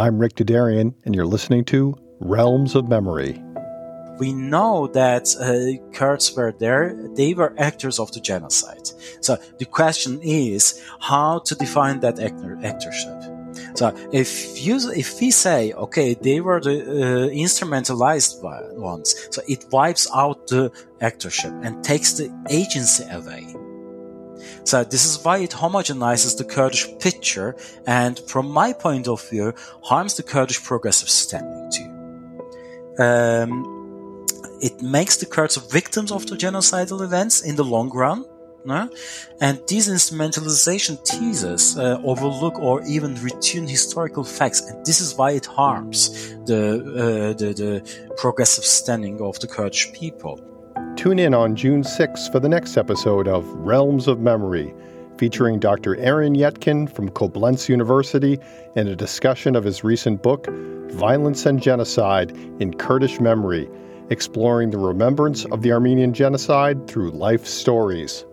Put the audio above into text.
I'm Rick Dadarian, and you're listening to Realms of Memory. We know that uh, Kurds were there, they were actors of the genocide. So the question is how to define that actor, actorship. So if you if we say okay they were the uh, instrumentalized ones, so it wipes out the actorship and takes the agency away. So this is why it homogenizes the Kurdish picture and from my point of view harms the Kurdish progressive standing too. Um, it makes the Kurds victims of the genocidal events in the long run. No? And these instrumentalization teases uh, overlook or even retune historical facts, and this is why it harms the, uh, the, the progressive standing of the Kurdish people. Tune in on June 6th for the next episode of Realms of Memory, featuring Dr. Eren Yetkin from Koblenz University and a discussion of his recent book, Violence and Genocide in Kurdish Memory, exploring the remembrance of the Armenian genocide through life stories.